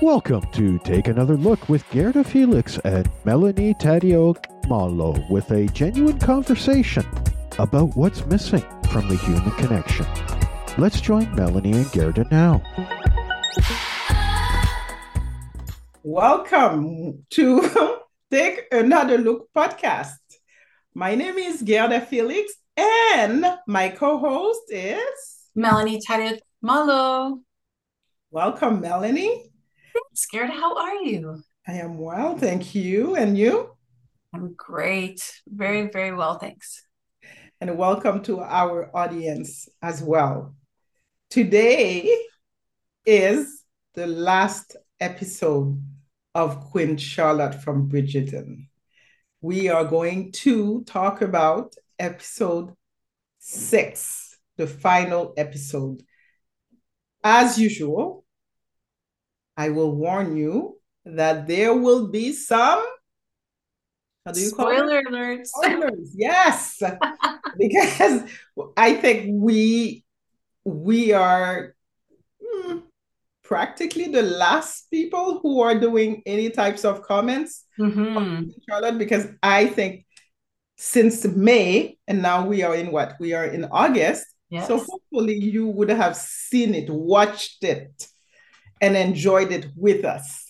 Welcome to Take Another Look with Gerda Felix and Melanie Taddeo Malo with a genuine conversation about what's missing from the human connection. Let's join Melanie and Gerda now. Welcome to Take Another Look podcast. My name is Gerda Felix, and my co host is Melanie Taddeo Malo. Welcome, Melanie. Scared. How are you? I am well, thank you. And you? I'm great. Very, very well, thanks. And welcome to our audience as well. Today is the last episode of Queen Charlotte from Bridgerton. We are going to talk about episode six, the final episode. As usual, I will warn you that there will be some how do you spoiler call it? Spoiler alerts. Spoilers, yes. because I think we we are hmm, practically the last people who are doing any types of comments mm-hmm. Charlotte because I think since May and now we are in what we are in August. Yes. So hopefully you would have seen it, watched it and enjoyed it with us.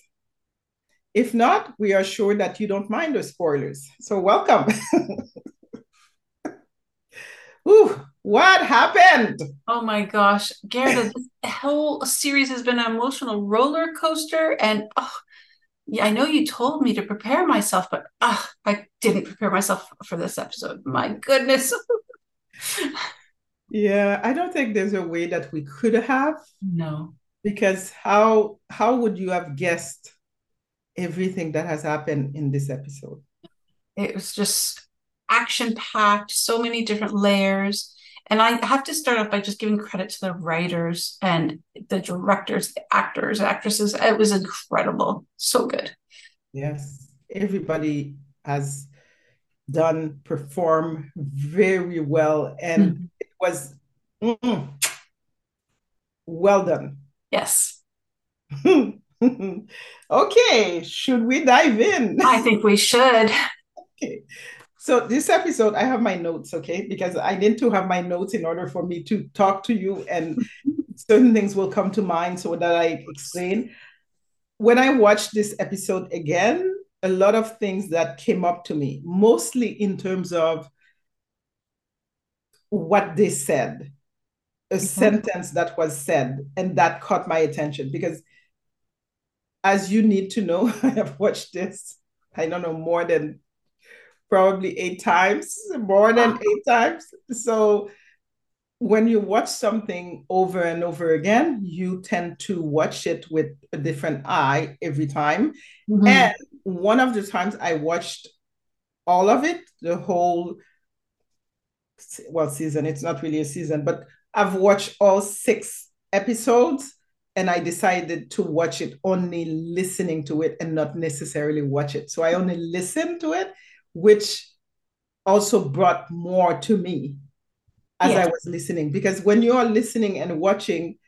If not, we are sure that you don't mind the spoilers. So welcome. Ooh, what happened? Oh my gosh, Gerda, the whole series has been an emotional roller coaster. And oh, yeah, I know you told me to prepare myself, but oh, I didn't prepare myself for this episode. My goodness. yeah, I don't think there's a way that we could have. No because how how would you have guessed everything that has happened in this episode? It was just action packed so many different layers. And i have to start off by just giving credit to the writers and the directors the actors actresses. It was incredible. So good. Yes. Everybody has done perform very well and mm-hmm. it was mm, well done Yes. okay, should we dive in? I think we should. Okay. So this episode, I have my notes, okay, because I need to have my notes in order for me to talk to you, and certain things will come to mind so that I explain. When I watched this episode again, a lot of things that came up to me, mostly in terms of what they said a mm-hmm. sentence that was said and that caught my attention because as you need to know i have watched this i don't know more than probably eight times more than eight times so when you watch something over and over again you tend to watch it with a different eye every time mm-hmm. and one of the times i watched all of it the whole well season it's not really a season but I've watched all six episodes and I decided to watch it only listening to it and not necessarily watch it. So I only listened to it, which also brought more to me as I was listening. Because when you are listening and watching,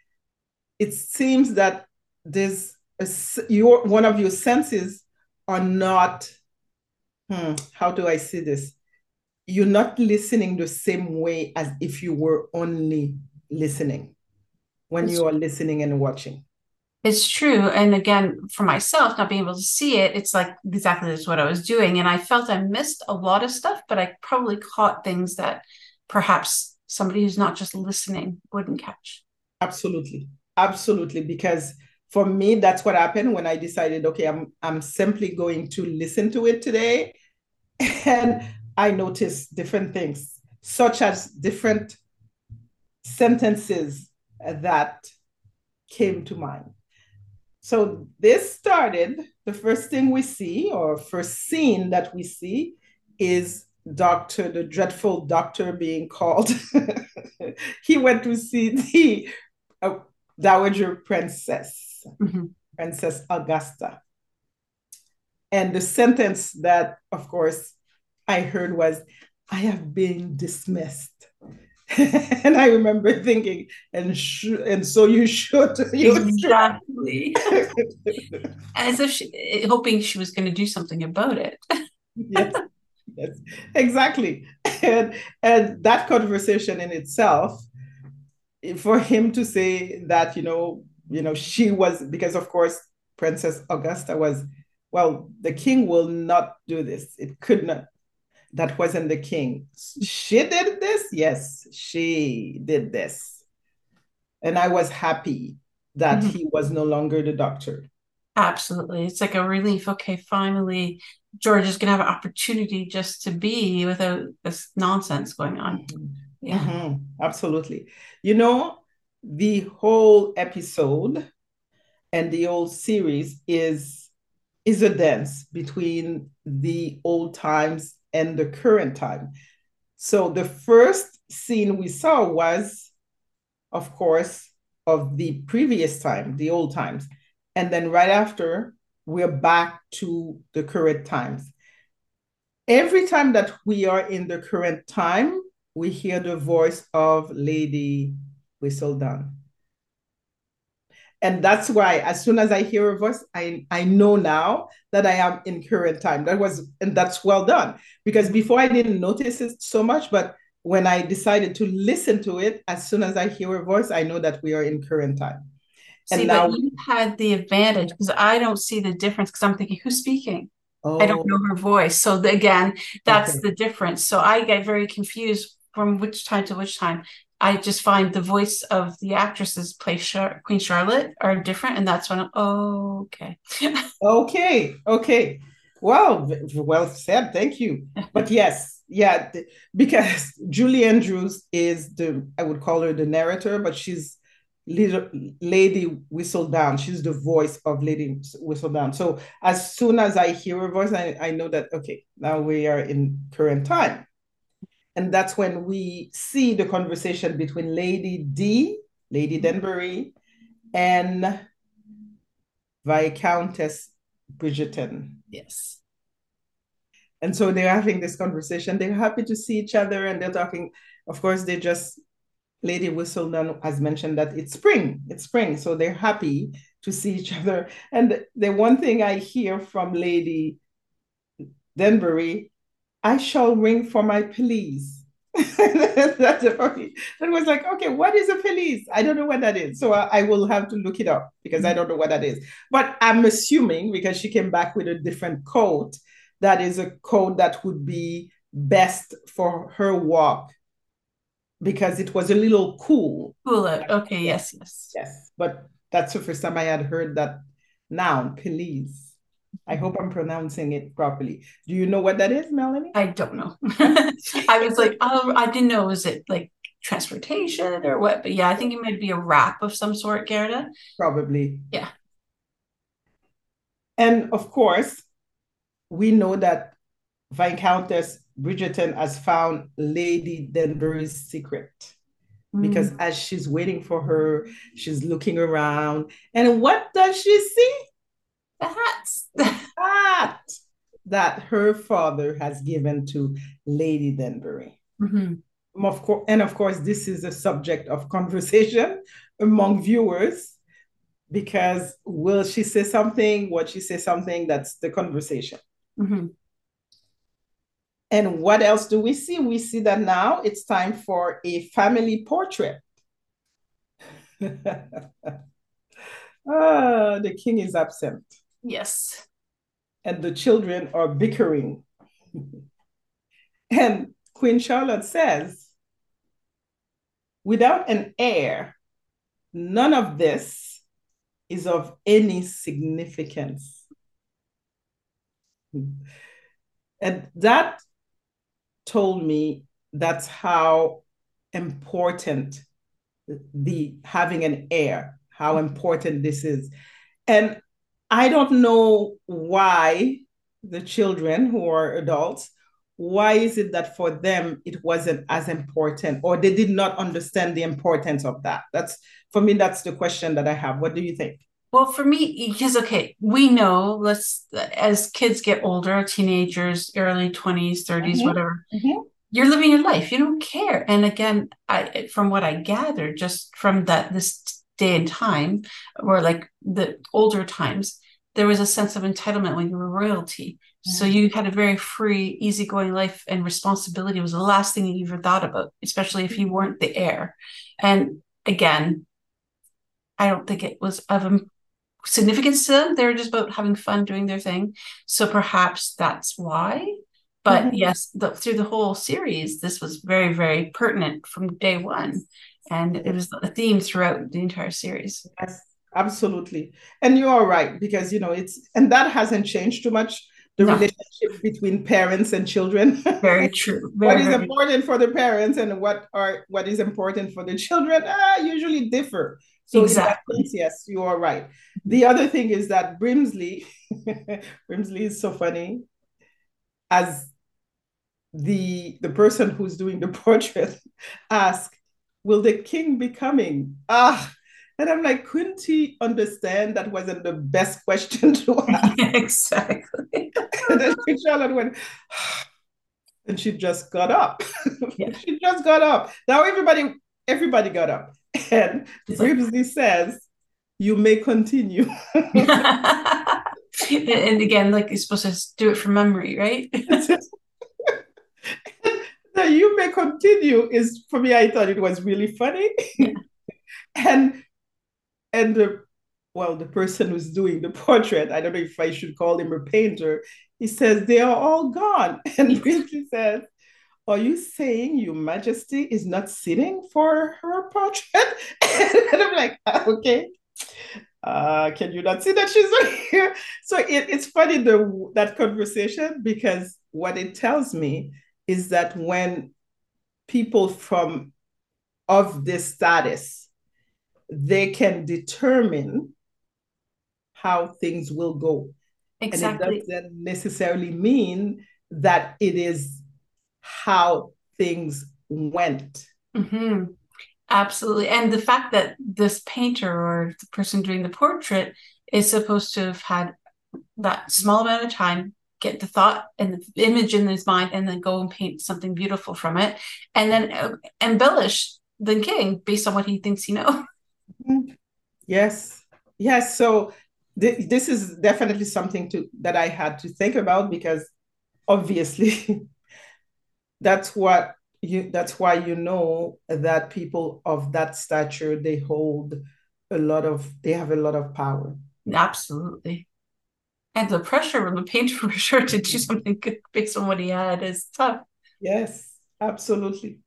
it seems that there's a, your one of your senses are not. Hmm, how do I see this? You're not listening the same way as if you were only listening when it's you are listening and watching. It's true. And again, for myself, not being able to see it, it's like exactly that's what I was doing. And I felt I missed a lot of stuff, but I probably caught things that perhaps somebody who's not just listening wouldn't catch. Absolutely. Absolutely. Because for me, that's what happened when I decided, okay, I'm I'm simply going to listen to it today. And I noticed different things, such as different sentences that came to mind. So this started, the first thing we see, or first scene that we see, is Doctor, the dreadful doctor being called. he went to see the uh, Dowager Princess, mm-hmm. Princess Augusta. And the sentence that, of course, I heard was, I have been dismissed. and I remember thinking, and sh- and so you should. You exactly. As if she, eh, hoping she was going to do something about it. yes, yes, exactly. And and that conversation in itself, eh, for him to say that, you know, you know, she was because of course Princess Augusta was, well, the king will not do this. It could not that wasn't the king. She did this? Yes, she did this. And I was happy that mm-hmm. he was no longer the doctor. Absolutely. It's like a relief. Okay, finally, George is going to have an opportunity just to be without this nonsense going on. Mm-hmm. Yeah. Mm-hmm. Absolutely. You know, the whole episode and the whole series is is a dance between the old times and the current time. So the first scene we saw was, of course, of the previous time, the old times. And then right after, we're back to the current times. Every time that we are in the current time, we hear the voice of Lady Whistledown and that's why as soon as i hear a voice i i know now that i am in current time. That was and that's well done. Because before i didn't notice it so much but when i decided to listen to it as soon as i hear a voice i know that we are in current time. And see, now but you had the advantage because i don't see the difference because i'm thinking who's speaking? Oh. i don't oh. know her voice. So the, again that's okay. the difference. So i get very confused from which time to which time I just find the voice of the actresses play Char- Queen Charlotte are different, and that's when I'm oh, okay. okay, okay. Well, well said. Thank you. But yes, yeah, because Julie Andrews is the I would call her the narrator, but she's little Lady Whistledown. She's the voice of Lady Whistledown. So as soon as I hear her voice, I, I know that okay, now we are in current time. And that's when we see the conversation between Lady D, Lady mm-hmm. Danbury, and Viscountess Bridgerton. Yes. And so they're having this conversation. They're happy to see each other and they're talking. Of course, they just, Lady Whistledown has mentioned that it's spring. It's spring. So they're happy to see each other. And the one thing I hear from Lady Danbury I shall ring for my pelisse. that was like, okay, what is a pelisse? I don't know what that is. So I, I, will have to look it up because I don't know what that is. But I'm assuming because she came back with a different code, that is a code that would be best for her walk because it was a little cool. Cooler. Okay, yes, yes. Yes. But that's the first time I had heard that noun, pelisse. I hope I'm pronouncing it properly. Do you know what that is, Melanie? I don't know. I was like, oh, I didn't know. Was it like transportation or what? But yeah, I think it might be a wrap of some sort, Gerda. Probably. Yeah. And of course, we know that Viscountess Bridgerton has found Lady Danbury's secret. Mm. Because as she's waiting for her, she's looking around. And what does she see? the hat that her father has given to Lady Denbury. Mm-hmm. Of course, and of course, this is a subject of conversation among viewers because will she say something? What she say something? That's the conversation. Mm-hmm. And what else do we see? We see that now it's time for a family portrait. ah, the king is absent. Yes. And the children are bickering. and Queen Charlotte says, without an heir, none of this is of any significance. And that told me that's how important the having an heir, how important this is. And I don't know why the children who are adults, why is it that for them it wasn't as important or they did not understand the importance of that? That's for me, that's the question that I have. What do you think? Well, for me, because okay, we know let's as kids get older, teenagers, early 20s, 30s, mm-hmm. whatever, mm-hmm. you're living your life. You don't care. And again, I from what I gathered just from that this day and time, or like the older times, there was a sense of entitlement when you were royalty. Yeah. So you had a very free, easygoing life, and responsibility was the last thing you ever thought about, especially if you mm-hmm. weren't the heir. And again, I don't think it was of significance to them. They were just about having fun doing their thing. So perhaps that's why. But mm-hmm. yes, the, through the whole series, this was very, very pertinent from day one. And it was a theme throughout the entire series. Yes, absolutely. And you are right, because, you know, it's, and that hasn't changed too much the no. relationship between parents and children. Very true. Very, what is very important true. for the parents and what are what is important for the children uh, usually differ. So exactly. Sense, yes, you are right. The other thing is that Brimsley, Brimsley is so funny, as the the person who's doing the portrait ask, "Will the king be coming?" Ah, and I'm like, couldn't he understand that wasn't the best question to ask? exactly. and then Charlotte went, and she just got up. Yeah. she just got up. Now everybody, everybody got up. And Brimsley says, you may continue. and again, like you're supposed to do it from memory, right? You may continue is for me, I thought it was really funny. Yeah. and and the well, the person who's doing the portrait, I don't know if I should call him a painter, he says, they are all gone. And Brimsley says, are you saying your majesty is not sitting for her portrait? and I'm like, ah, okay. Uh, can you not see that she's not here? So it, it's funny the that conversation because what it tells me is that when people from of this status they can determine how things will go exactly and it doesn't necessarily mean that it is how things went. Mm-hmm. Absolutely. And the fact that this painter or the person doing the portrait is supposed to have had that small amount of time, get the thought and the image in his mind, and then go and paint something beautiful from it, and then uh, embellish the king based on what he thinks he knows. Mm-hmm. Yes. Yes. So th- this is definitely something to that I had to think about because obviously that's what you that's why you know that people of that stature they hold a lot of they have a lot of power absolutely and the pressure on the painter for sure to do something good based on what he had is tough yes absolutely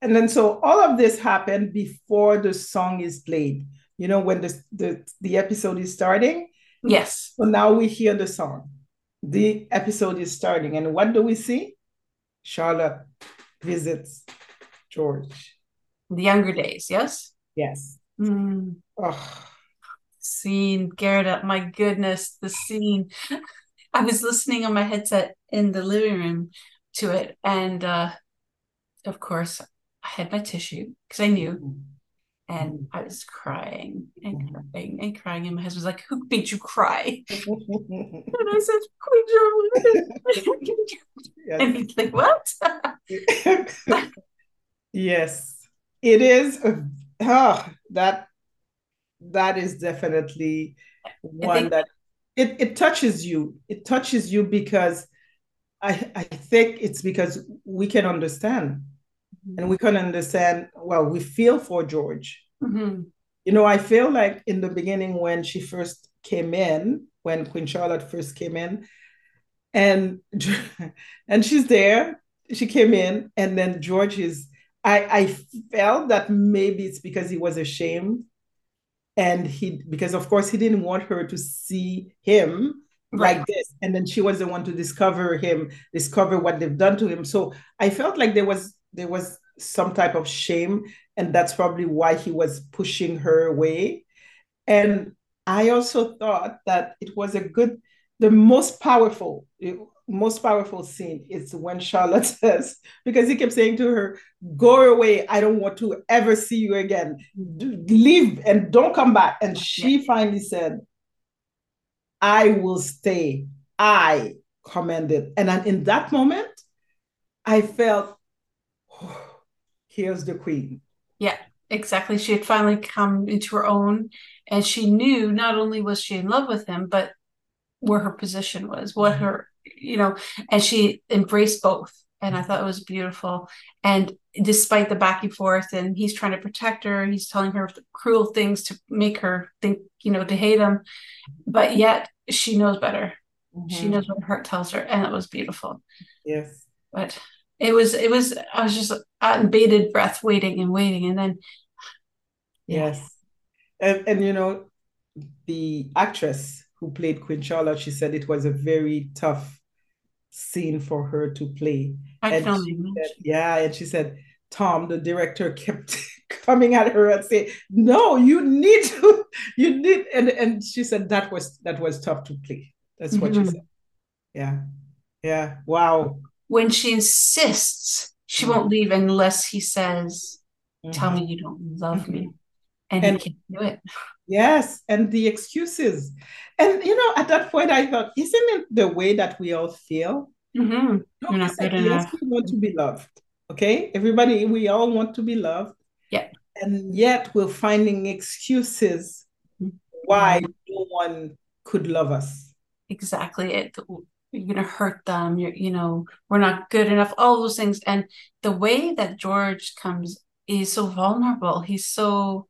and then so all of this happened before the song is played you know when the the, the episode is starting yes so now we hear the song the episode is starting and what do we see Charlotte visits George. The younger days, yes? Yes. Mm. Oh. Scene, Gerda, my goodness, the scene. I was listening on my headset in the living room to it, and uh, of course, I had my tissue because I knew. And. I was crying and mm-hmm. crying and crying. And my husband was like, Who made you cry? and I said, Queen yes. And he's like, What? yes. It is oh, that that is definitely one that it, it touches you. It touches you because I I think it's because we can understand mm-hmm. and we can understand well we feel for george mm-hmm. you know i feel like in the beginning when she first came in when queen charlotte first came in and and she's there she came in and then george is i i felt that maybe it's because he was ashamed and he because of course he didn't want her to see him right. like this. And then she was the one to discover him discover what they've done to him. So i felt like there was there was some type of shame. And that's probably why he was pushing her away. And i also thought that it was a good the most powerful most powerful scene is when charlotte says because he kept saying to her go away i don't want to ever see you again leave and don't come back and she finally said i will stay i commanded and in that moment i felt here's the queen. Yeah, exactly. She had finally come into her own, and she knew not only was she in love with him, but where her position was, what mm-hmm. her, you know, and she embraced both. And I thought it was beautiful. And despite the back and forth, and he's trying to protect her, he's telling her cruel things to make her think, you know, to hate him, but yet she knows better. Mm-hmm. She knows what her heart tells her, and it was beautiful. Yes. But it was it was I was just on bated breath waiting and waiting and then yes and, and you know the actress who played Queen Charlotte she said it was a very tough scene for her to play I and said, yeah and she said Tom the director kept coming at her and say no you need to you need and and she said that was that was tough to play that's what mm-hmm. she said yeah yeah wow when she insists she mm-hmm. won't leave unless he says, Tell mm-hmm. me you don't love me. And, and he can't do it. Yes, and the excuses. And you know, at that point I thought, isn't it the way that we all feel? Mm-hmm. You're not good enough. We want to be loved. Okay. Everybody, we all want to be loved. Yeah. And yet we're finding excuses mm-hmm. why no one could love us. Exactly. It you're going to hurt them you're you know we're not good enough all those things and the way that george comes is so vulnerable he's so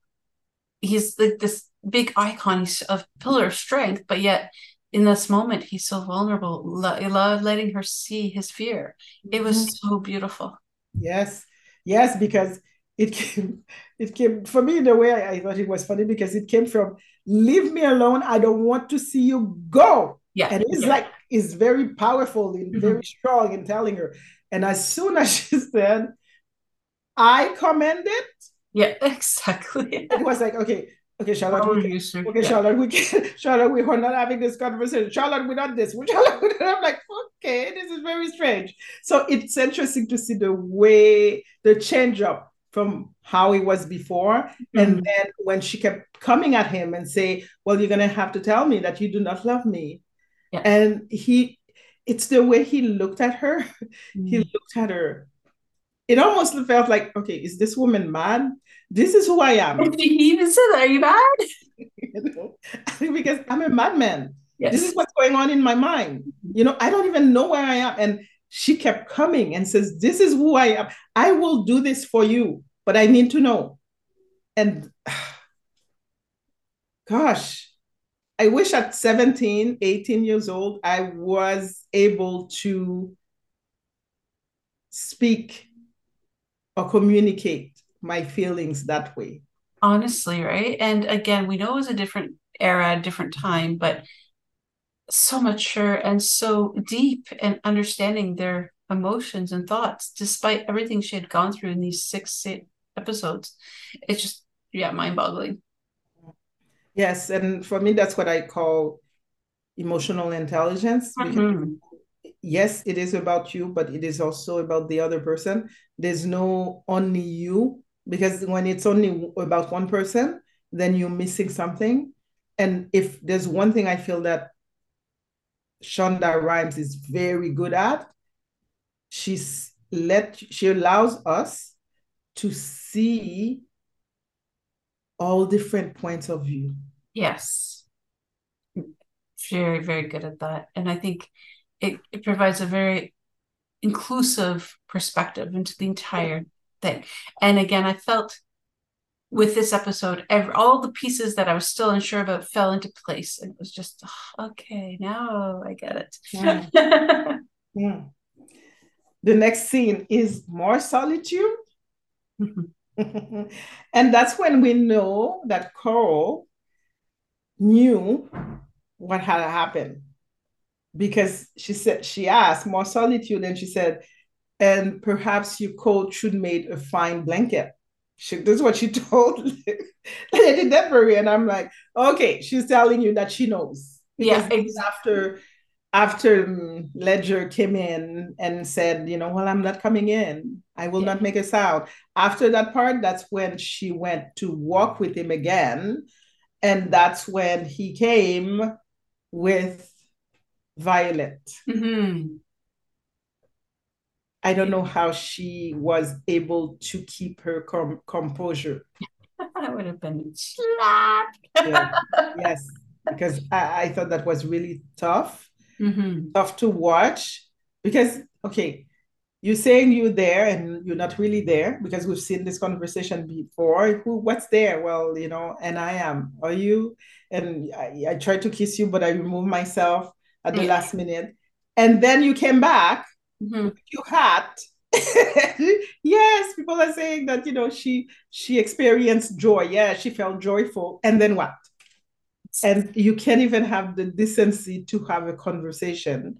he's like this big icon he's a pillar of strength but yet in this moment he's so vulnerable love letting her see his fear it was mm-hmm. so beautiful yes yes because it came it came for me in a way I, I thought it was funny because it came from leave me alone i don't want to see you go yeah. And it's yeah. like, it's very powerful and mm-hmm. very strong in telling her. And as soon as she said, I commend it. Yeah, exactly. it was like, okay, okay, Charlotte, we can, okay. Charlotte, we can, Charlotte, we are not having this conversation. Charlotte, we're not this. We're Charlotte, we're not. I'm like, okay, this is very strange. So it's interesting to see the way the change up from how he was before. Mm-hmm. And then when she kept coming at him and say, well, you're going to have to tell me that you do not love me. Yeah. And he, it's the way he looked at her. Mm. He looked at her. It almost felt like, okay, is this woman mad? This is who I am. Did he even say that? Are you mad? you know? because I'm a madman. Yes. This is what's going on in my mind. You know, I don't even know where I am. And she kept coming and says, This is who I am. I will do this for you, but I need to know. And gosh, I wish at 17, 18 years old, I was able to speak or communicate my feelings that way. Honestly, right? And again, we know it was a different era, a different time, but so mature and so deep and understanding their emotions and thoughts, despite everything she had gone through in these six episodes. It's just, yeah, mind boggling. Yes, and for me, that's what I call emotional intelligence. Mm-hmm. Yes, it is about you, but it is also about the other person. There's no only you, because when it's only about one person, then you're missing something. And if there's one thing I feel that Shonda Rhimes is very good at, she's let she allows us to see all different points of view. Yes. Very, very good at that. And I think it, it provides a very inclusive perspective into the entire thing. And again, I felt with this episode, every, all the pieces that I was still unsure about fell into place. And it was just, oh, okay, now I get it. Yeah. yeah. The next scene is more solitude. and that's when we know that Coral knew what had happened because she said she asked more solitude and she said and perhaps your coat should made a fine blanket she, this is what she told lady Deborah and i'm like okay she's telling you that she knows yeah exactly. after after um, Ledger came in and said, you know, well, I'm not coming in. I will yeah. not make a sound. After that part, that's when she went to walk with him again. And that's when he came with Violet. Mm-hmm. I don't know how she was able to keep her com- composure. I would have been slapped. Yeah. yes, because I, I thought that was really tough, Mhm. tough to watch. Because, okay, you're saying you're there and you're not really there because we've seen this conversation before. Who, what's there? Well, you know, and I am. Are you? And I, I tried to kiss you, but I removed myself at the Yeah. last minute. And then you came back Mhm. your hat. yes, people are saying that you know she she experienced joy. Yeah, she felt joyful. And then what? And you can't even have the decency to have a conversation,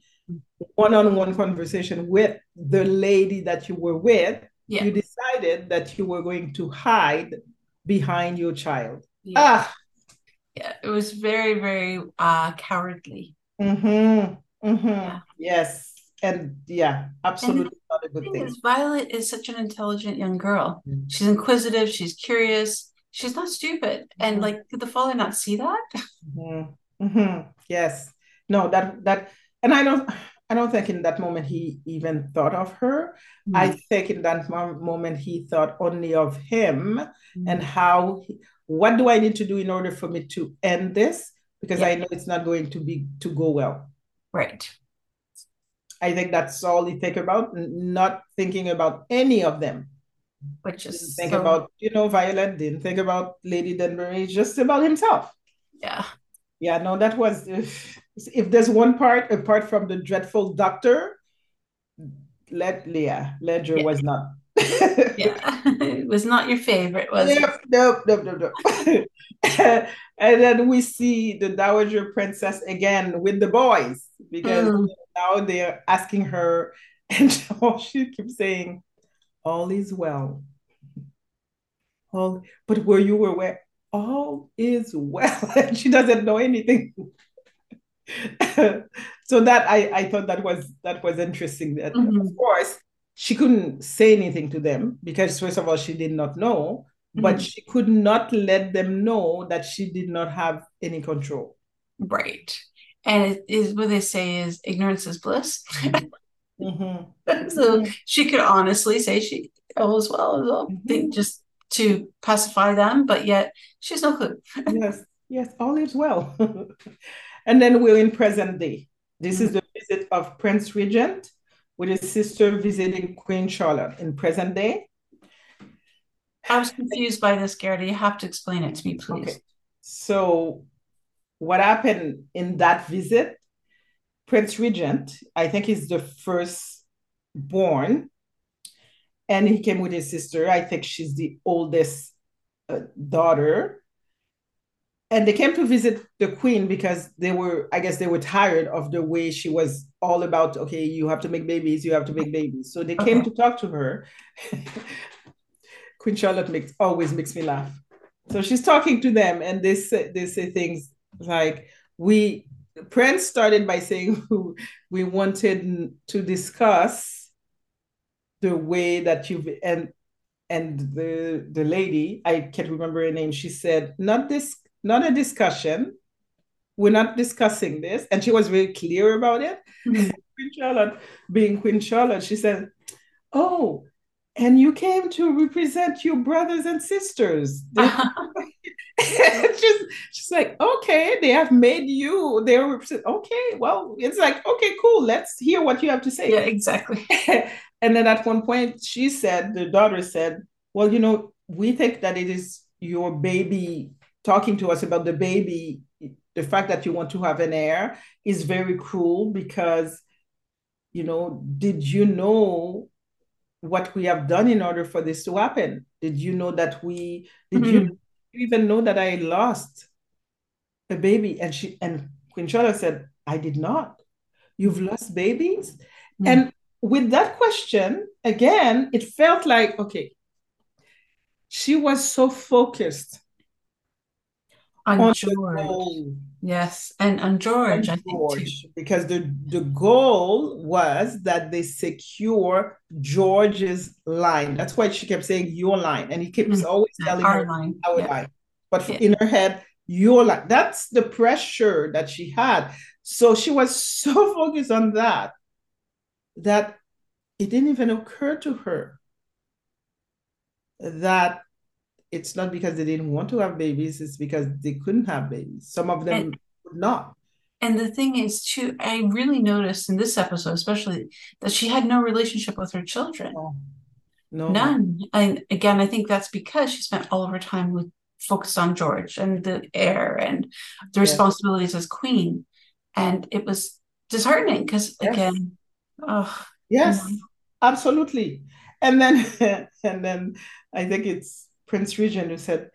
one-on-one conversation with the lady that you were with. Yeah. You decided that you were going to hide behind your child. Yeah. Ah, Yeah. It was very, very uh cowardly. mm-hmm, mm-hmm. Yeah. Yes. And yeah, absolutely not a good thing is, Violet is such an intelligent young girl. Mm. She's inquisitive, she's curious, she's not stupid. And Mhm. like, did the father not see that? Mhm, mhm. Yes. No, that that and I don't I don't think in that moment he even thought of her. I think in that mo- moment he thought only of him and how he- what do I need to do in order for me to end this? Because Yeah. I know it's not going to be to go well. Right. I think that's all he think about, not thinking about any of them. Which Didn't is think so, about, you know, Violet, didn't think about Lady Danbury, just about himself. yeah. Yeah, no, that was if, if there's one part apart from the dreadful doctor, let Leah Ledger Yeah. was not. Yeah. it was not your favorite, was it? Nope, nope, nope, nope, nope. and then we see the Dowager Princess again with the boys because Mm. Now they're asking her, and she keeps saying, "All is well." All, but where you aware? All is well, and she doesn't know anything. so that I, I thought that was that was interesting. That Mhm. of course she couldn't say anything to them because first of all she did not know, but Mhm. she could not let them know that she did not have any control. Right. And it is what they say is ignorance is bliss. Mhm. So she could honestly say she all is well as well, Mhm. think just to pacify them, but yet she's no clue. Yes, yes, all is well. and then we're in present day. This is the visit of Prince Regent with his sister visiting Queen Charlotte in present day. I was confused by this, Gerda. You have to explain it to me, please. Okay. So, what happened in that visit? Prince Regent, I think he's the first born, and he came with his sister. I think she's the oldest uh, daughter. And they came to visit the queen because they were, I guess, they were tired of the way she was all about, okay, you have to make babies, you have to make babies. So they came to talk to her. Queen Charlotte makes always makes me laugh. So she's talking to them, and they say they say things like, "We." Prince started by saying we wanted to discuss the way that you've and and the the lady I can't remember her name. She said, "Not this, not a discussion. We're not discussing this," and she was very clear about it. Mhm. Queen Charlotte, being Queen Charlotte, she said, "Oh." And you came to represent your brothers and sisters. she's, she's like, okay, they have made you. They're. Okay, well, it's like, okay, cool. Let's hear what you have to say. yeah, exactly. and then at one point, she said, the daughter said, well, you know, we think that it is your baby talking to us about the baby. The fact that you want to have an heir is very cruel because, you know, did you know what we have done in order for this to happen? Did you know that we, did you mm-hmm. Even know that I lost a baby? And she, and Queen Charlotte said, I did not. You've lost babies? Mm. And with that question, again, it felt like, okay, she was so focused On on the George. goal Yes. And on George, I think too. George, because the, the goal was that they secure George's line. That's why she kept saying your line. And he keeps Mm. always telling Our her line. our Yeah. line. But Yeah. in her head, your line. That's the pressure that she had. So she was so focused on that that it didn't even occur to her that it's not because they didn't want to have babies, it's because they couldn't have babies. Some of them and, would not. And the thing is, too, I really noticed in this episode, especially, that she had no relationship with her children. No. no. None. And again, I think that's because she spent all of her time with focused on George and the heir and the responsibilities as queen. And it was disheartening because yes. again, oh, yes, you know. absolutely. And then and then I think it's Prince Regent who said,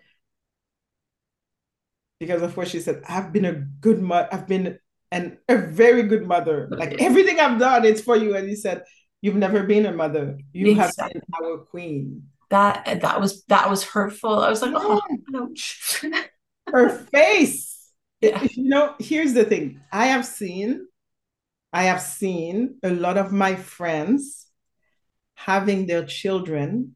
because of what she said, I've been a good mother, I've been an a very good mother. Like everything I've done, it's for you. And he said, You've never been a mother. You exactly. have been our queen. That that was that was hurtful. I was like, oh, ouch. Her face. Yeah. You know, here's the thing. I have seen, I have seen a lot of my friends having their children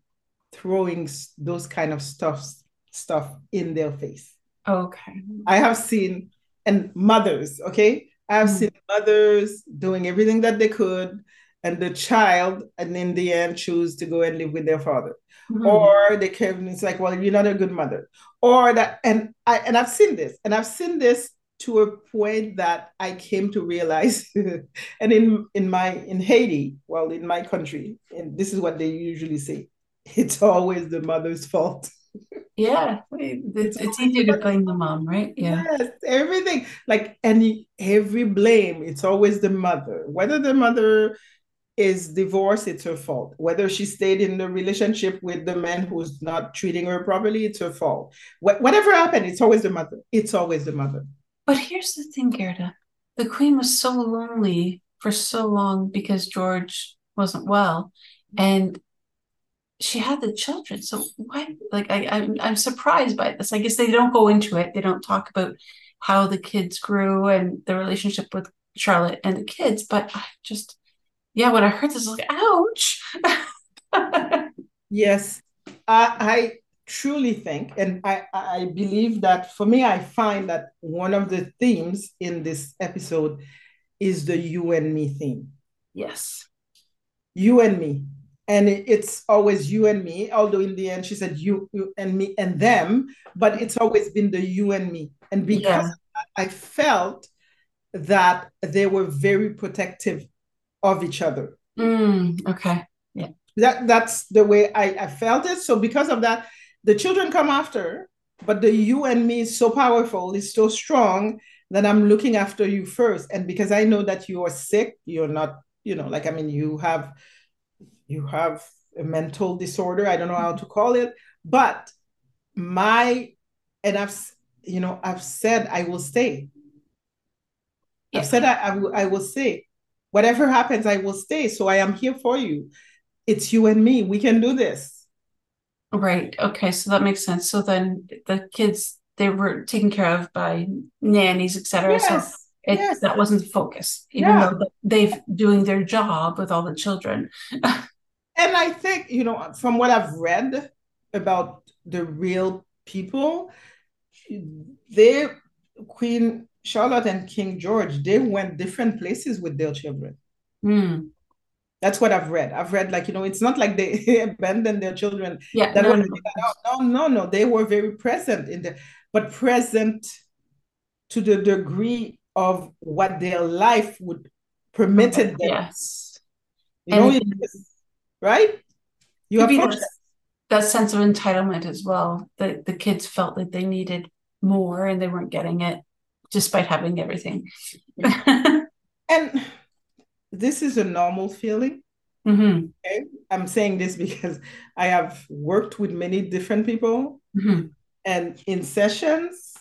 throwing those kind of stuff stuff in their face. Okay. I have seen and mothers, okay? I have mm-hmm. seen mothers doing everything that they could and the child and in the end choose to go and live with their father. Mm-hmm. Or they came and it's like, well, you're not a good mother. Or that and I and I've seen this and I've seen this to a point that I came to realize, and in in my in Haiti, well, in my country, and this is what they usually say: it's always the mother's fault. Yeah, it's, it's easy to blame the mom, right? Yeah. Yes, everything like any every blame, it's always the mother. Whether the mother is divorced, it's her fault. Whether she stayed in the relationship with the man who's not treating her properly, it's her fault. Wh- whatever happened, it's always the mother. It's always the mother. But here's the thing, Gerda. The queen was so lonely for so long because George wasn't well. And she had the children. So why like I, I'm I'm surprised by this. I guess they don't go into it. They don't talk about how the kids grew and the relationship with Charlotte and the kids, but I just yeah, when I heard this, I was like, ouch. yes. I, I truly think, and I, I believe that for me, I find that one of the themes in this episode is the you and me theme. Yes. You and me. And it's always you and me, although in the end she said you, you and me and them, but it's always been the you and me. And because yeah. I felt that they were very protective of each other. Mm, okay. Yeah. That that's the way I, I felt it. So because of that, the children come after, but the you and me is so powerful, is so strong that I'm looking after you first. And because I know that you are sick, you're not, you know, like I mean, you have you have a mental disorder. I don't know how to call it, but my and I've you know I've said I will stay. Yeah. I've said I, I, will, I will stay. Whatever happens, I will stay. So I am here for you. It's you and me. We can do this. Right. Okay. So that makes sense. So then the kids they were taken care of by nannies, etc. Yes. So it, yes. that wasn't the focus, even yeah. though they've doing their job with all the children. and I think you know from what I've read about the real people, they Queen Charlotte and King George they went different places with their children. Mm. That's what I've read. I've read like you know, it's not like they abandoned their children. Yeah, that no, no, no, no, no. They were very present in the, but present to the degree of what their life would permitted them. Yes, you know, right? You have that, that sense of entitlement as well. That the kids felt that they needed more and they weren't getting it, despite having everything. and this is a normal feeling. Mm-hmm. Okay? I'm saying this because I have worked with many different people. Mm-hmm. And in sessions,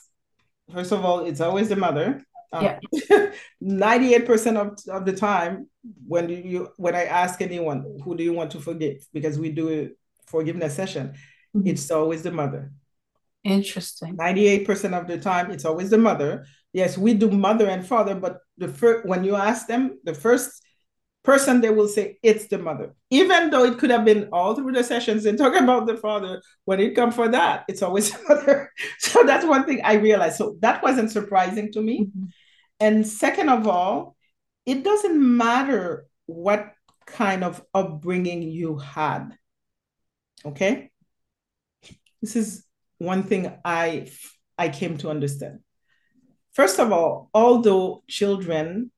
first of all, it's always the mother. Um, yeah. 98% of, of the time, when you when I ask anyone, who do you want to forgive? Because we do a forgiveness session, mm-hmm. it's always the mother. Interesting. 98% of the time, it's always the mother. Yes, we do mother and father, but the first when you ask them, the first person they will say it's the mother. Even though it could have been all through the sessions and talk about the father, when it come for that, it's always the mother. So that's one thing I realized. So that wasn't surprising to me. Mm-hmm. And second of all, it doesn't matter what kind of upbringing you had. Okay? This is one thing I I came to understand. First of all, although children,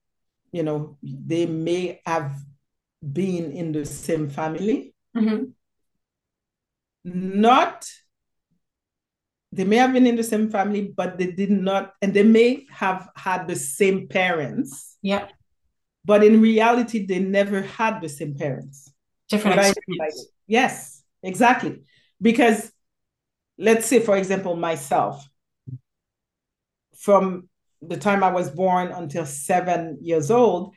you know, they may have been in the same family, Mhm. not they may have been in the same family, but they did not, and they may have had the same parents, Yeah. but in reality, they never had the same parents. Different experience. Yes, exactly. Because let's say, for example, myself, from the time I was born until seven years old,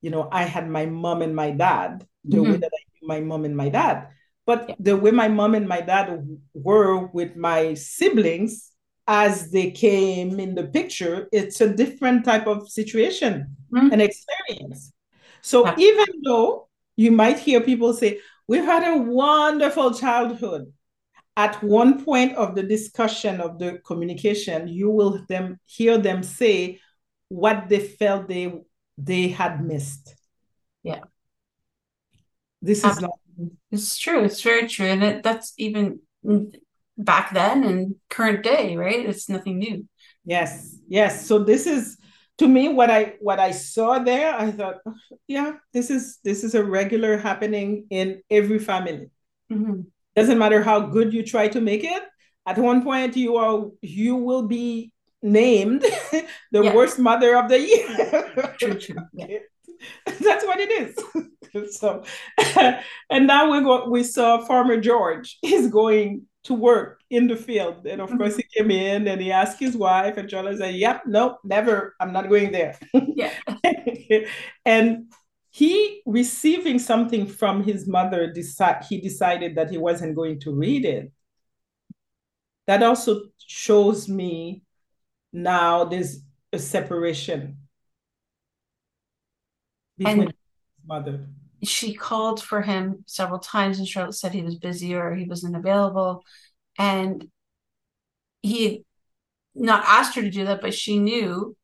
you know, I had my mom and my dad, the way Mhm. that I knew my mom and my dad. But Yeah. the way my mom and my dad were with my siblings as they came in the picture, it's a different type of situation Mhm. and experience. So even though you might hear people say, We've had a wonderful childhood, at one point of the discussion of the communication, you will them hear them say what they felt they they had missed. Yeah. This is not It's true. It's very true. And it, that's even back then and current day, right? It's nothing new. yes, yes. So this is to me what I what I saw there, I thought, yeah, this is this is a regular happening in every family. Mhm. Doesn't matter how good you try to make it. At one point, you are you will be named the Yeah. worst mother of the year. True, true. Yeah. That's what it is. so, and now we go. We saw Farmer George is going to work in the field, and of Mhm. course he came in and he asked his wife, and Charlotte said, "Yep, nope, never. I'm not going there." Yeah. and he receiving something from his mother decide he decided that he wasn't going to read it that also shows me now there's a separation between And- his mother She called for him several times and Charlotte said he was busy or he wasn't available. And he not asked her to do that, but she knew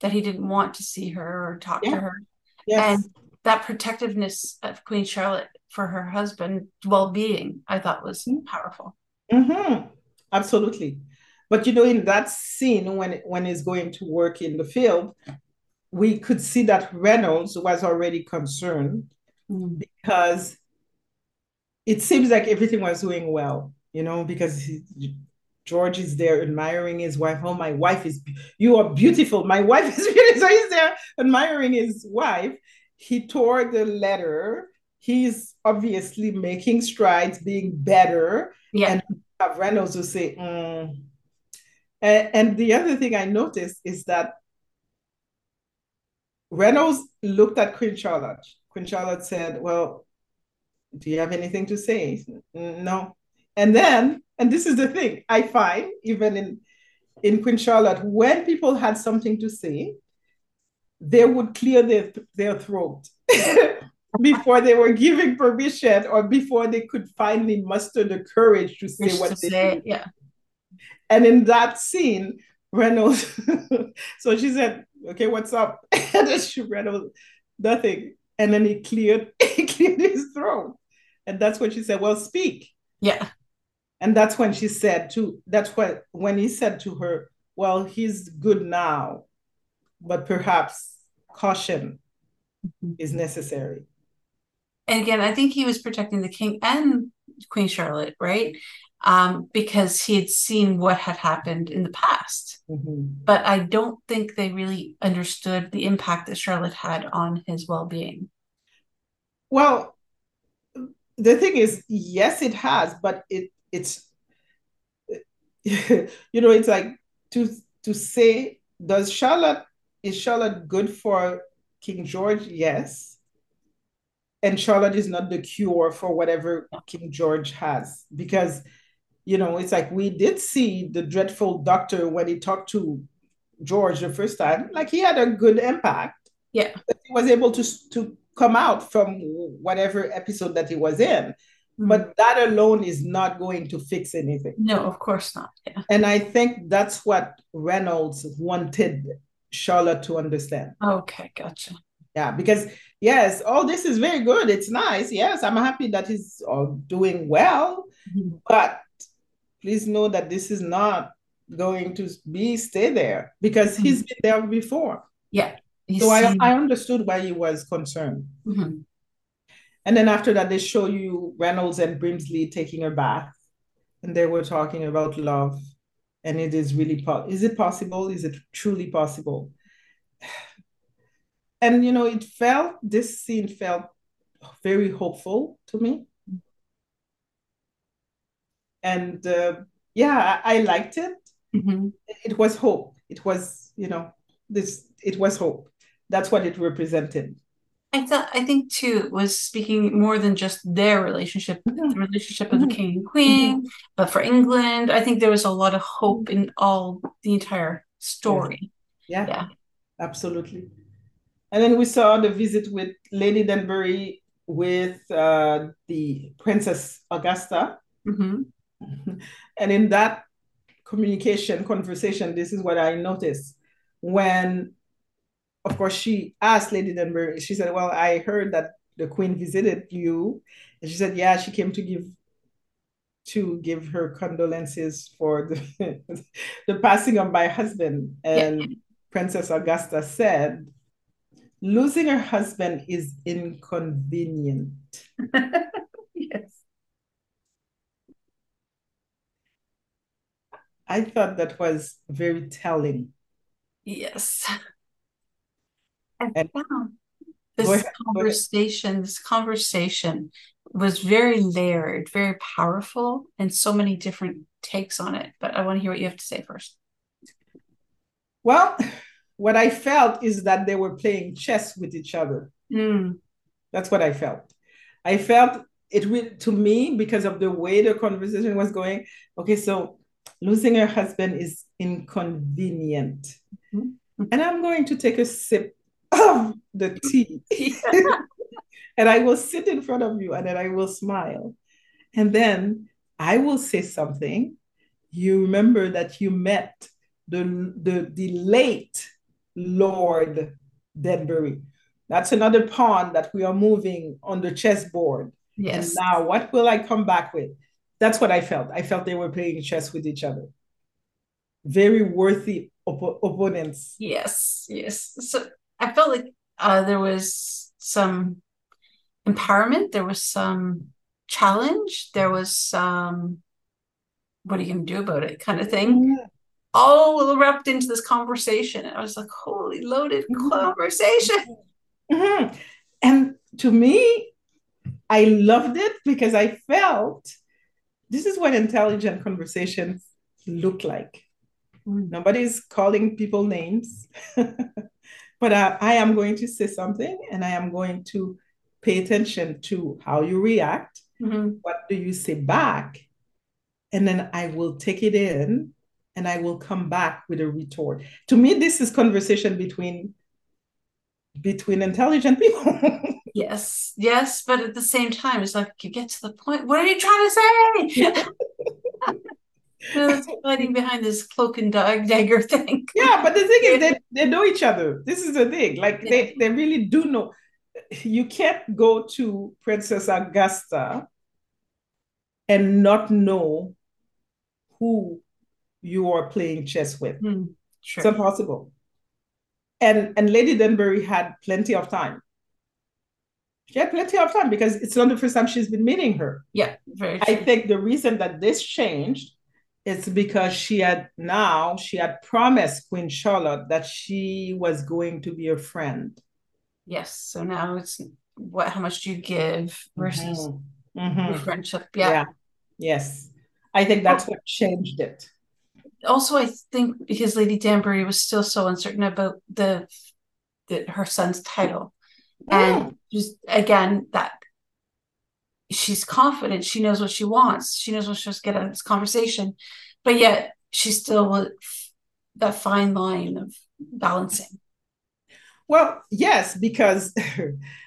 that he didn't want to see her or talk to her. yes And that protectiveness of Queen Charlotte for her husband's well-being, I thought was Mhm. powerful. Mhm. absolutely but you know in that scene when when he's going to work in the field we could see that reynolds was already concerned because it seems like everything was doing well, you know, because he, George is there admiring his wife. Oh, my wife is, you are beautiful. My wife is beautiful. So he's there admiring his wife. He tore the letter. He's obviously making strides, being better. Yeah. And have Reynolds who say, mm. and, and the other thing I noticed is that Reynolds looked at Queen Charlotte. Queen Charlotte said, Well, do you have anything to say? No. And then, and this is the thing I find, even in, in Queen Charlotte, when people had something to say, they would clear their, their throat before they were giving permission or before they could finally muster the courage to say what to they say, did. yeah. And in that scene, Reynolds, so she said, okay, what's up? and she Reynolds, nothing. And then he cleared, he cleared his throat. And that's when she said, well, speak. Yeah. And that's when she said to, that's what, when he said to her, well, he's good now, but perhaps caution mm-hmm. is necessary. And again, I think he was protecting the king and Queen Charlotte, right? Um, because he had seen what had happened in the past. Mhm. But I don't think they really understood the impact that Charlotte had on his well-being. Well, the thing is, yes, it has, but it it's you know, it's like to to say, does Charlotte is Charlotte good for King George? Yes. And Charlotte is not the cure for whatever King George has because you know, it's like we did see the dreadful doctor when he talked to George the first time, like he had a good impact. Yeah. He was able to to come out from whatever episode that he was in. But that alone is not going to fix anything. no, of course not. Yeah. And I think that's what Reynolds wanted Charlotte to understand. Okay, gotcha. Yeah, because yes, oh, this is very good. It's nice. Yes, I'm happy that he's doing well, mm-hmm. but please know that this is not going to be stay there because mm-hmm. he's been there before. Yeah. So I, I understood why he was concerned. Mm-hmm. And then after that, they show you Reynolds and Brimsley taking a bath, and they were talking about love, and it is really po- is it possible? Is it truly possible? And you know, it felt this scene felt very hopeful to me, and uh, yeah, I, I, liked it. Mm-hmm. It was hope. It was you know this. It was hope. That's what it represented. I thought I think too it was speaking more than just their relationship, mm-hmm. the relationship of the mm-hmm. king and queen, mm-hmm. but for England, I think there was a lot of hope in all the entire story. Yeah, yeah, absolutely. And then we saw the visit with Lady Danbury with uh, the Princess Augusta. Mm-hmm. And in that communication, conversation, this is what I noticed when of course, she asked Lady Danbury, she said, Well, I heard that the Queen visited you. And she said, Yeah, she came to give to give her condolences for the, the passing of my husband. And yeah. Princess Augusta said, losing her husband is inconvenient. yes. I thought that was very telling. Yes. And this conversation, this conversation was very layered, very powerful, and so many different takes on it. But I want to hear what you have to say first. Well, what I felt is that they were playing chess with each other. Mm. That's what I felt. I felt it really, to me because of the way the conversation was going. Okay, so losing her husband is inconvenient. Mm-hmm. And I'm going to take a sip of the tea. and I will sit in front of you and then I will smile. And then I will say something. You remember that you met the, the, the late Lord Danbury. That's another pawn that we are moving on the chessboard. Yes. And now, what will I come back with? That's what I felt. I felt they were playing chess with each other. Very worthy op- opponents. Yes, yes. So I felt like uh, there was some empowerment, there was some challenge, there was some what are you going to do about it kind of thing. Yeah. All wrapped into this conversation. And I was like, holy loaded mm-hmm. conversation. Mm-hmm. And to me, I loved it because I felt this is what intelligent conversations look like. Mm. Nobody's calling people names. But I, I am going to say something and I am going to pay attention to how you react. Mm-hmm. What do you say back? And then I will take it in and I will come back with a retort. To me, this is conversation between between intelligent people. yes, yes, but at the same time, it's like you get to the point. What are you trying to say? that's hiding behind this cloak and dagger thing. Yeah, but the thing is, they, they know each other. This is the thing. Like yeah. they, they really do know. You can't go to Princess Augusta and not know who you are playing chess with. Mm, sure. It's impossible. And and Lady Danbury had plenty of time. She had plenty of time because it's not the first time she's been meeting her. Yeah, very. True. I think the reason that this changed is because she had now she had promised Queen Charlotte that she was going to be a friend. Yes. So now it's what how much do you give versus mm-hmm. Mm-hmm. friendship. Yeah. yeah. Yes. I think that's what changed it. Also, I think because Lady Danbury was still so uncertain about the, the her son's title. And just again, that she's confident. She knows what she wants. She knows what she's to get out of this conversation. But yet she's still with that fine line of balancing. Well yes because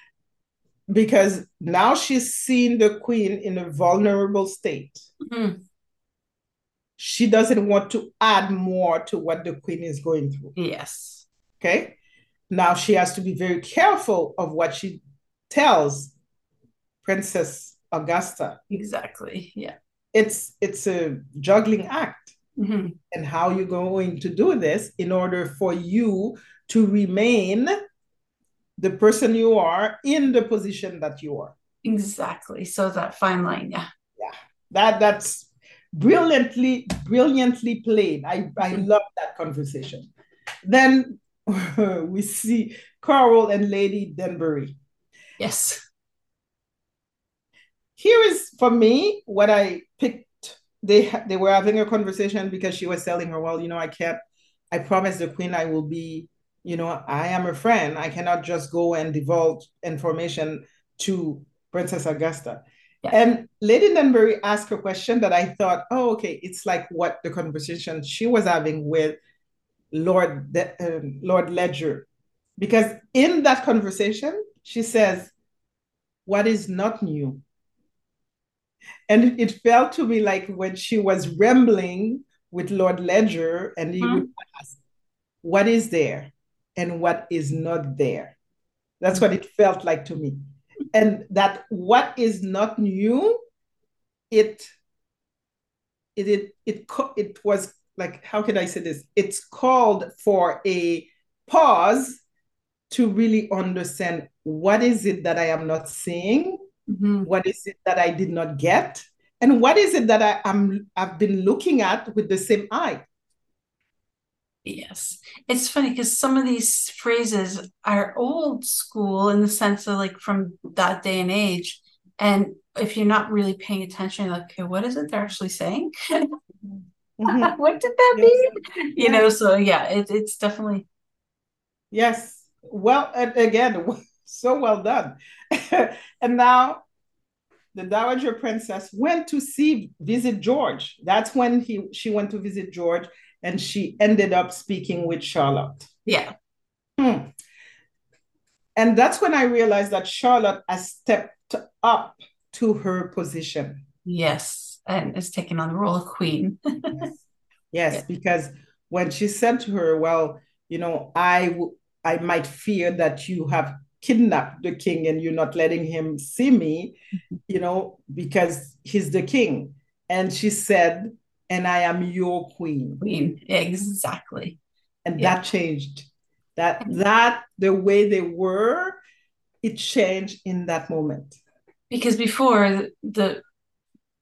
because now she's seen the queen in a vulnerable state. Mm-hmm. she doesn't want to add more to what the queen is going through. Yes. Okay now she has to be very careful of what she tells Princess Augusta. Exactly. Yeah. It's it's a juggling act. Mm-hmm. And how you're going to do this in order for you to remain the person you are in the position that you are. Exactly. So that fine line, yeah. Yeah. That that's brilliantly, brilliantly played. I, I mm-hmm. love that conversation. Then we see Coral and Lady Danbury. Yes. Here is for me what I picked. They they were having a conversation because she was telling her, well, you know, I can't. I promised the queen I will be. You know, I am a friend. I cannot just go and divulge information to Princess Augusta. Yeah. And Lady Danbury asked a question that I thought, oh, okay, it's like what the conversation she was having with Lord De- um, Lord Ledger, because in that conversation she says, "What is not new?" And it felt to me like when she was rambling with Lord Ledger, and he mm-hmm. would ask, "What is there, and what is not there?" That's what it felt like to me and that what is not new it it it it, it was like how can i say this it's called for a pause to really understand what is it that i am not seeing mm-hmm. what is it that i did not get and what is it that i am i've been looking at with the same eye Yes. It's funny because some of these phrases are old school in the sense of like from that day and age. And if you're not really paying attention, like, okay, what is it they're actually saying? mm-hmm. what did that yes. mean? You yes. know, so yeah, it, it's definitely. Yes. Well, again, so well done. and now the Dowager Princess went to see, visit George. That's when he she went to visit George and she ended up speaking with Charlotte. Yeah. Hmm. And that's when I realized that Charlotte has stepped up to her position. Yes, and is taking on the role of queen. yes, yes yeah. because when she said to her, "Well, you know, I w- I might fear that you have kidnapped the king and you're not letting him see me, mm-hmm. you know, because he's the king," and she said, and I am your queen. Queen, exactly. And yeah. that changed. That that the way they were, it changed in that moment. Because before the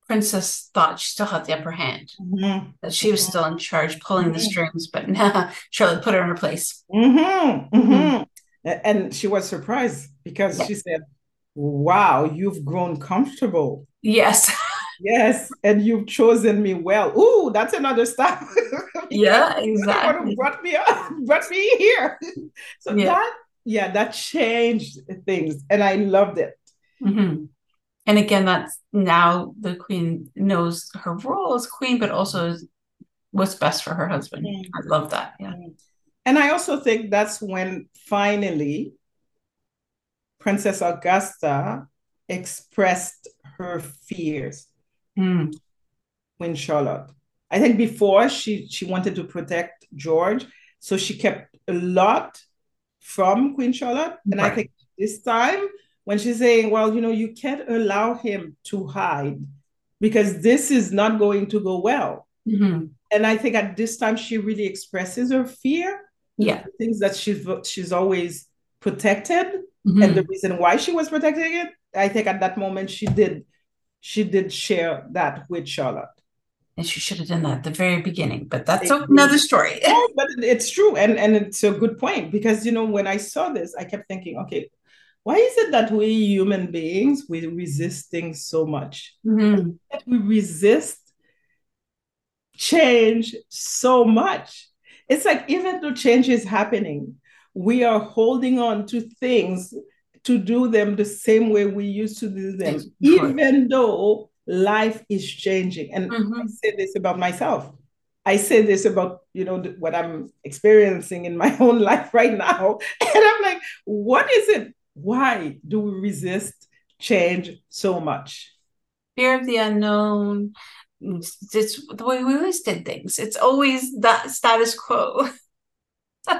princess thought she still had the upper hand, mm-hmm. that she was still in charge, pulling mm-hmm. the strings, but now Charlotte put her in her place. Mm-hmm. mm-hmm. And she was surprised because yeah. she said, Wow, you've grown comfortable. Yes. Yes, and you've chosen me well. Ooh, that's another step. yeah, exactly. Brought me up, brought me here. So yeah. that, yeah, that changed things, and I loved it. And again, that's now the queen knows her role as queen, but also what's best for her husband. I love that. Yeah. And I also think that's when finally Princess Augusta expressed her fears mm. Queen Charlotte. I think before she she wanted to protect George, so she kept a lot from Queen Charlotte. And right. I think this time when she's saying, well, you know, you can't allow him to hide because this is not going to go well. Mm-hmm. And I think at this time she really expresses her fear. Yeah. Things that she's she's always protected. Mm-hmm. And the reason why she was protecting it, I think at that moment she did she did share that with Charlotte. And she should have done that at the very beginning, but that's it, another story. oh, but it's true. And, and it's a good point because, you know, when I saw this, I kept thinking, okay, why is it that we human beings, we resist things so much? Mm-hmm. we resist change so much. It's like even though change is happening, we are holding on to things to do them the same way we used to do them, even though life is changing. And mm-hmm. I say this about myself. I say this about you know what I'm experiencing in my own life right now, and I'm like, what is it? Why do we resist change so much? Fear of the unknown. It's the way we always did things. It's always that status quo.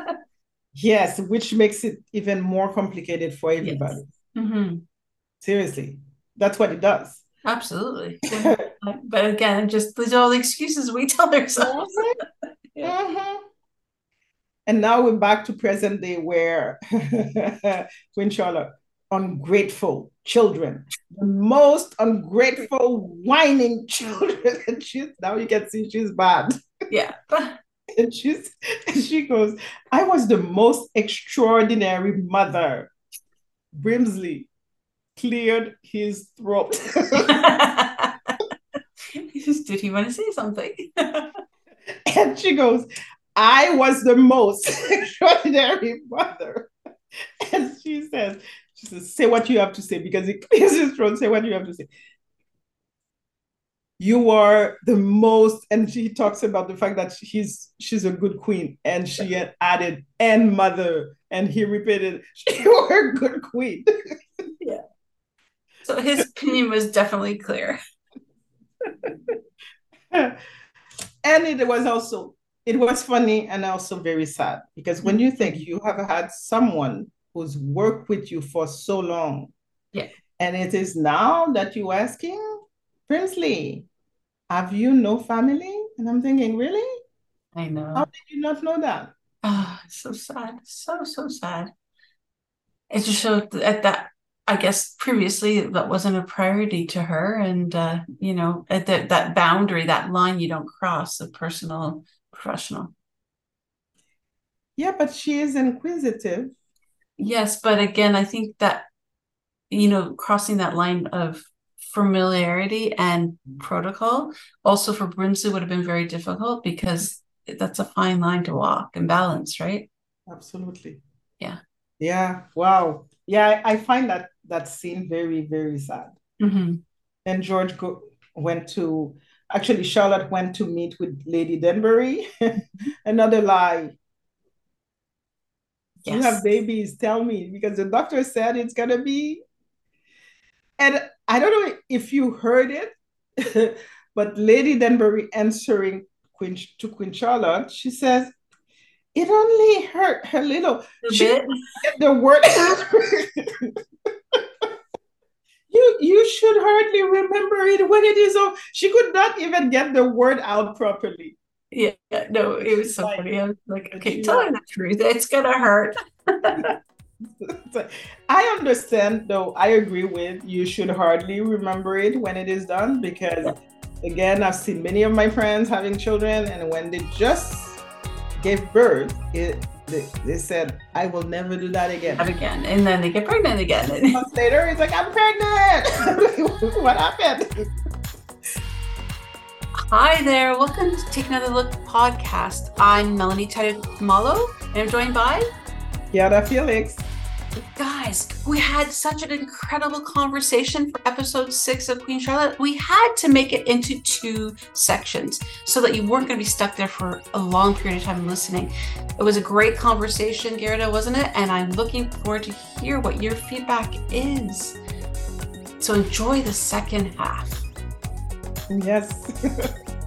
Yes, which makes it even more complicated for everybody. Yes. Mm-hmm. Seriously, that's what it does. Absolutely. but again, just these are all the excuses we tell ourselves. Mm-hmm. yeah. mm-hmm. And now we're back to present day where Queen Charlotte, ungrateful children, the most ungrateful, whining children. And she's now you can see she's bad. Yeah. and she's and she goes, I was the most extraordinary mother. Brimsley cleared his throat. Just did he want to say something? and she goes, I was the most extraordinary mother. And she says, she says, say what you have to say because it clears his throat. Say what you have to say. You are the most, and she talks about the fact that she's she's a good queen, and she had added and mother, and he repeated, "You are a good queen." yeah. So his opinion was definitely clear. and it was also it was funny and also very sad because when you think you have had someone who's worked with you for so long yeah. and it is now that you're asking Brimsley have you no family? And i'm thinking really? I know. How did you not know that? Oh so sad so so sad. It just showed at that I guess previously that wasn't a priority to her, and uh, you know that that boundary, that line you don't cross, of personal professional. Yeah, but she is inquisitive. Yes, but again, I think that you know crossing that line of familiarity and protocol also for Brimsley would have been very difficult because that's a fine line to walk and balance, right? Absolutely. Yeah. Yeah. Wow. Yeah, I find that that scene very, very sad. Mm-hmm. And George go, went to, actually, Charlotte went to meet with Lady Danbury. Another lie. Yes. You have babies, tell me, because the doctor said it's going to be. And I don't know if you heard it, but Lady Danbury answering Queen, to Queen Charlotte, she says, it only hurt her little. She the word. you you should hardly remember it when it is over. She could not even get the word out properly. Yeah, no, it was so like, funny. I was like, okay, tell her the truth. It's gonna hurt. I understand though, I agree with you should hardly remember it when it is done because again, I've seen many of my friends having children and when they just gave birth, it they, they said, I will never do that again. Have again. And then they get pregnant again. Months later, he's like, I'm pregnant. what happened? Hi there. Welcome to Take Another Look podcast. I'm Melanie Malo, and I'm joined by Yada Felix. Guys, we had such an incredible conversation for episode six of Queen Charlotte. We had to make it into two sections so that you weren't going to be stuck there for a long period of time listening. It was a great conversation, Gerda, wasn't it? And I'm looking forward to hear what your feedback is. So enjoy the second half. Yes.